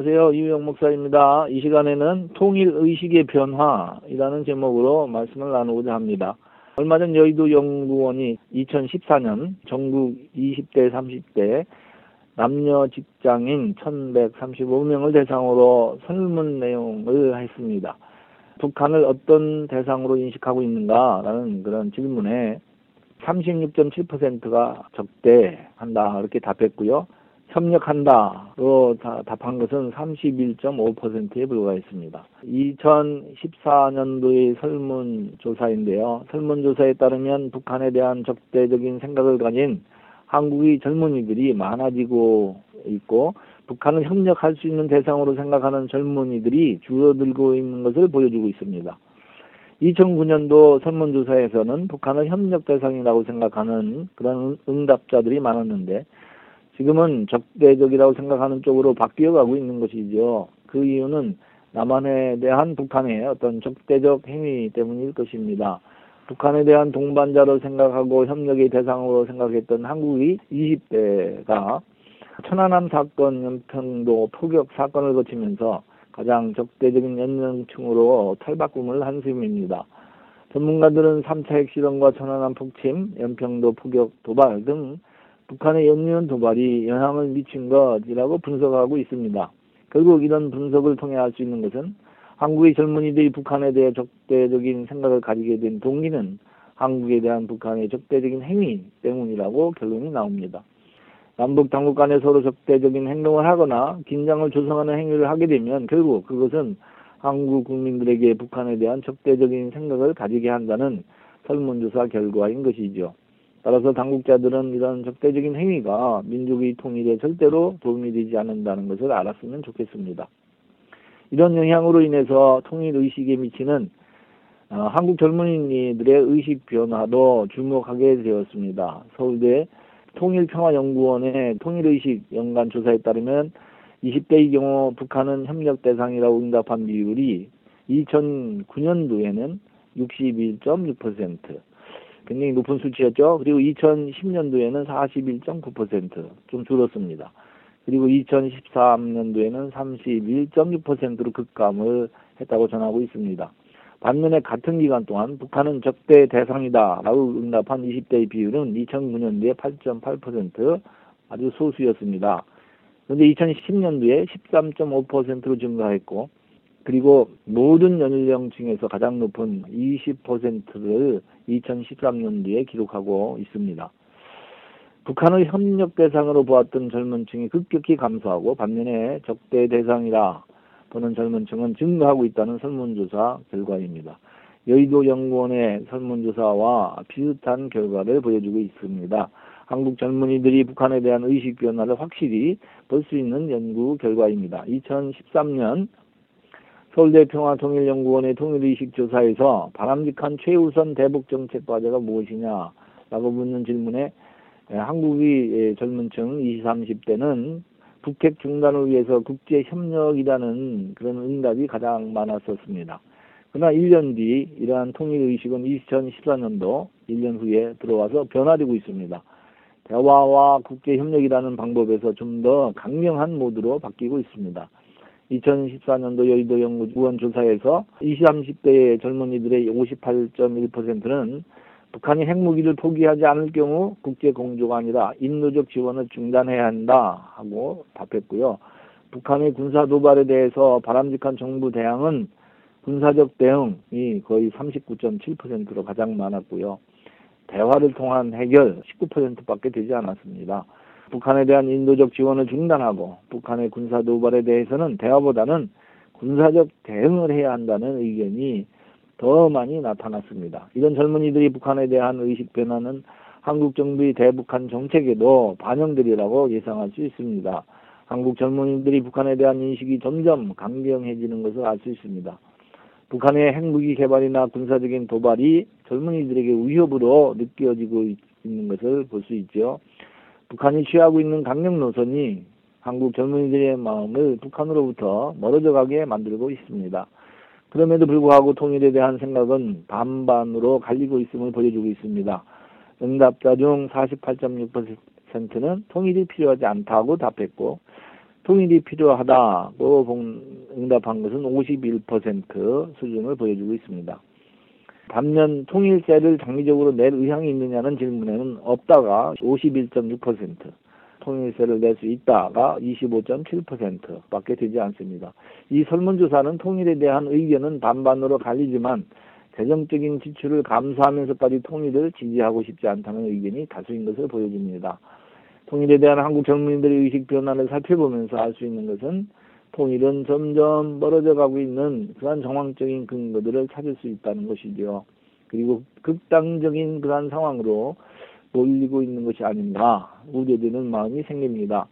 안녕하세요. 이우영 목사입니다. 이 시간에는 통일의식의 변화이라는 제목으로 말씀을 나누고자 합니다. 얼마 전 여의도 연구원이 2014년 전국 20대, 30대 남녀 직장인 1135명을 대상으로 설문 내용을 했습니다. 북한을 어떤 대상으로 인식하고 있는가라는 그런 질문에 36.7%가 적대한다 이렇게 답했고요. 협력한다로 답한 것은 31.5%에 불과했습니다. 2014년도의 설문조사인데요. 설문조사에 따르면 북한에 대한 적대적인 생각을 가진 한국의 젊은이들이 많아지고 있고 북한을 협력할 수 있는 대상으로 생각하는 젊은이들이 줄어들고 있는 것을 보여주고 있습니다. 2009년도 설문조사에서는 북한을 협력 대상이라고 생각하는 그런 응답자들이 많았는데 지금은 적대적이라고 생각하는 쪽으로 바뀌어가고 있는 것이죠. 그 이유는 남한에 대한 북한의 어떤 적대적 행위 때문일 것입니다. 북한에 대한 동반자로 생각하고 협력의 대상으로 생각했던 한국의 20대가 천안함 사건 연평도 포격 사건을 거치면서 가장 적대적인 연령층으로 탈바꿈을 한 셈입니다. 전문가들은 3차 핵실험과 천안함 폭침, 연평도 포격 도발 등 북한의 연이은 도발이 영향을 미친 것이라고 분석하고 있습니다. 결국 이런 분석을 통해 알 수 있는 것은 한국의 젊은이들이 북한에 대해 적대적인 생각을 가지게 된 동기는 한국에 대한 북한의 적대적인 행위 때문이라고 결론이 나옵니다. 남북 당국 간에 서로 적대적인 행동을 하거나 긴장을 조성하는 행위를 하게 되면 결국 그것은 한국 국민들에게 북한에 대한 적대적인 생각을 가지게 한다는 설문조사 결과인 것이죠. 따라서 당국자들은 이런 적대적인 행위가 민족의 통일에 절대로 도움이 되지 않는다는 것을 알았으면 좋겠습니다. 이런 영향으로 인해서 통일 의식에 미치는 어, 한국 젊은이들의 의식 변화도 주목하게 되었습니다. 서울대 통일평화연구원의 통일의식 연간 조사에 따르면 20대의 경우 북한은 협력 대상이라고 응답한 비율이 2009년도에는 61.6%, 굉장히 높은 수치였죠. 그리고 2010년도에는 41.9%좀 줄었습니다. 그리고 2013년도에는 31.6%로 급감을 했다고 전하고 있습니다. 반면에 같은 기간 동안 북한은 적대 대상이다라고 응답한 20대의 비율은 2009년도에 8.8% 아주 소수였습니다. 그런데 2010년도에 13.5%로 증가했고 그리고 모든 연령층에서 가장 높은 20%를 2013년도에 기록하고 있습니다. 북한을 협력 대상으로 보았던 젊은 층이 급격히 감소하고 반면에 적대 대상이라 보는 젊은 층은 증가하고 있다는 설문조사 결과입니다. 여의도 연구원의 설문조사와 비슷한 결과를 보여주고 있습니다. 한국 젊은이들이 북한에 대한 의식 변화를 확실히 볼 수 있는 연구 결과입니다. 2013년 서울대 평화통일연구원의 통일의식 조사에서 바람직한 최우선 대북 정책 과제가 무엇이냐라고 묻는 질문에 한국의 젊은 층 20, 30대는 북핵 중단을 위해서 국제 협력이라는 그런 응답이 가장 많았었습니다. 그러나 1년 뒤 이러한 통일의식은 2014년도 1년 후에 들어와서 변화되고 있습니다. 대화와 국제협력이라는 방법에서 좀 더 강경한 모드로 바뀌고 있습니다. 2014년도 여의도 연구원 조사에서 20, 30대의 젊은이들의 58.1%는 북한이 핵무기를 포기하지 않을 경우 국제 공조가 아니라 인도적 지원을 중단해야 한다 하고 답했고요. 북한의 군사 도발에 대해서 바람직한 정부 대응은 군사적 대응이 거의 39.7%로 가장 많았고요. 대화를 통한 해결 19%밖에 되지 않았습니다. 북한에 대한 인도적 지원을 중단하고 북한의 군사 도발에 대해서는 대화보다는 군사적 대응을 해야 한다는 의견이 더 많이 나타났습니다. 이런 젊은이들이 북한에 대한 의식 변화는 한국 정부의 대북한 정책에도 반영되리라고 예상할 수 있습니다. 한국 젊은이들이 북한에 대한 인식이 점점 강경해지는 것을 알 수 있습니다. 북한의 핵무기 개발이나 군사적인 도발이 젊은이들에게 위협으로 느껴지고 있는 것을 볼 수 있죠. 북한이 취하고 있는 강력 노선이 한국 젊은이들의 마음을 북한으로부터 멀어져 가게 만들고 있습니다. 그럼에도 불구하고 통일에 대한 생각은 반반으로 갈리고 있음을 보여주고 있습니다. 응답자 중 48.6%는 통일이 필요하지 않다고 답했고 통일이 필요하다고 응답한 것은 51% 수준을 보여주고 있습니다. 반면 통일세를 장기적으로 낼 의향이 있느냐는 질문에는 없다가 51.6%, 통일세를 낼 수 있다가 25.7%밖에 되지 않습니다. 이 설문조사는 통일에 대한 의견은 반반으로 갈리지만 재정적인 지출을 감수하면서까지 통일을 지지하고 싶지 않다는 의견이 다수인 것을 보여줍니다. 통일에 대한 한국 젊은이들의 의식 변화를 살펴보면서 알 수 있는 것은 통일은 점점 멀어져 가고 있는 그러한 정황적인 근거들을 찾을 수 있다는 것이죠. 그리고 극단적인 그러한 상황으로 몰리고 있는 것이 아닌가 우려되는 마음이 생깁니다.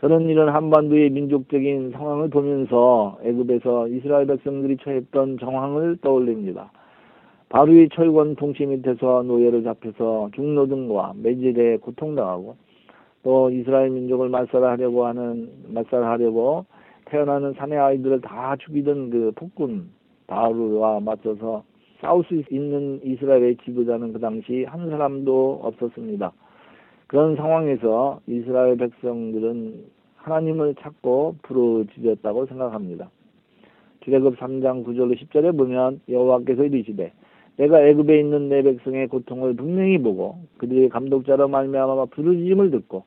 저는 이런 한반도의 민족적인 상황을 보면서 애굽에서 이스라엘 백성들이 처했던 정황을 떠올립니다. 바로의 철권 통치 밑에서 노예를 잡혀서 중노동과 매질에 고통당하고 또 이스라엘 민족을 말살하려고 하는 말살하려고 태어나는 사내 아이들을 다 죽이던 그 폭군 바로와 맞서서 싸울 수 있는 이스라엘의 지도자는 그 당시 한 사람도 없었습니다. 그런 상황에서 이스라엘 백성들은 하나님을 찾고 부르짖었다고 생각합니다. 주례급 3장 9절로 10절에 보면 여호와께서 이르시되 내가 애굽에 있는 내 백성의 고통을 분명히 보고 그들의 감독자로 말미암아 부르짖음을 듣고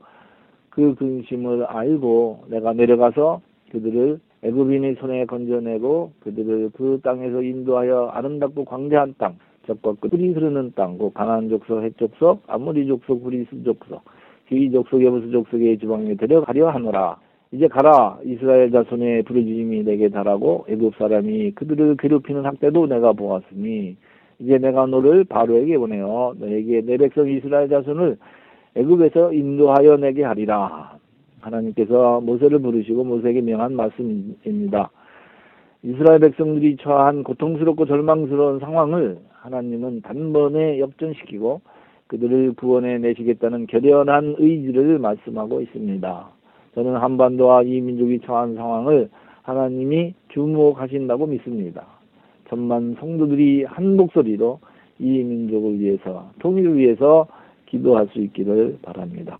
그 근심을 알고 내가 내려가서 그들을 애굽인의 손에 건져내고 그들을 그 땅에서 인도하여 아름답고 광대한 땅, 적과 끝이 흐르는 땅, 그 가나안 족속, 헷 족속, 아무리 족속, 구리스 족속, 히 족속, 여부스 족속의 지방에 데려가려 하노라. 이제 가라 이스라엘 자손의 부르짖음이 내게 달하고 애굽 사람이 그들을 괴롭히는 학대도 내가 보았으니 이제 내가 너를 바로에게 보내어 너에게 내 백성 이스라엘 자손을 애굽에서 인도하여 내게 하리라. 하나님께서 모세를 부르시고 모세에게 명한 말씀입니다. 이스라엘 백성들이 처한 고통스럽고 절망스러운 상황을 하나님은 단번에 역전시키고 그들을 구원해 내시겠다는 결연한 의지를 말씀하고 있습니다. 저는 한반도와 이 민족이 처한 상황을 하나님이 주목하신다고 믿습니다. 천만 성도들이 한 목소리로 이 민족을 위해서 통일을 위해서 기도할 수 있기를 바랍니다.